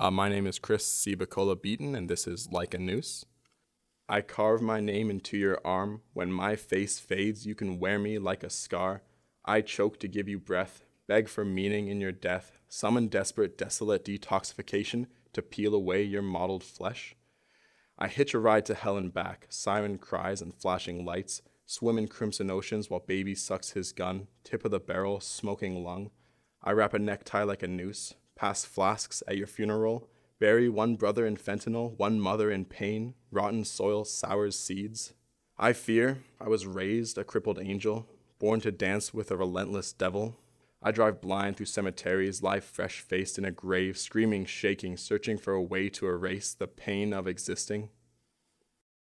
Uh, my name is Chris Seabacola Beaton, and this is Like a Noose. I carve my name into your arm. When my face fades, you can wear me like a scar. I choke to give you breath, beg for meaning in your death, summon desperate, desolate detoxification to peel away your mottled flesh. I hitch a ride to hell and back, siren cries and flashing lights, swim in crimson oceans while baby sucks his gun, tip of the barrel, smoking lung. I wrap a necktie like a noose, pass flasks at your funeral, bury one brother in fentanyl, one mother in pain, rotten soil sours seeds. I fear I was raised a crippled angel, born to dance with a relentless devil. I drive blind through cemeteries, lie fresh faced in a grave, screaming, shaking, searching for a way to erase the pain of existing.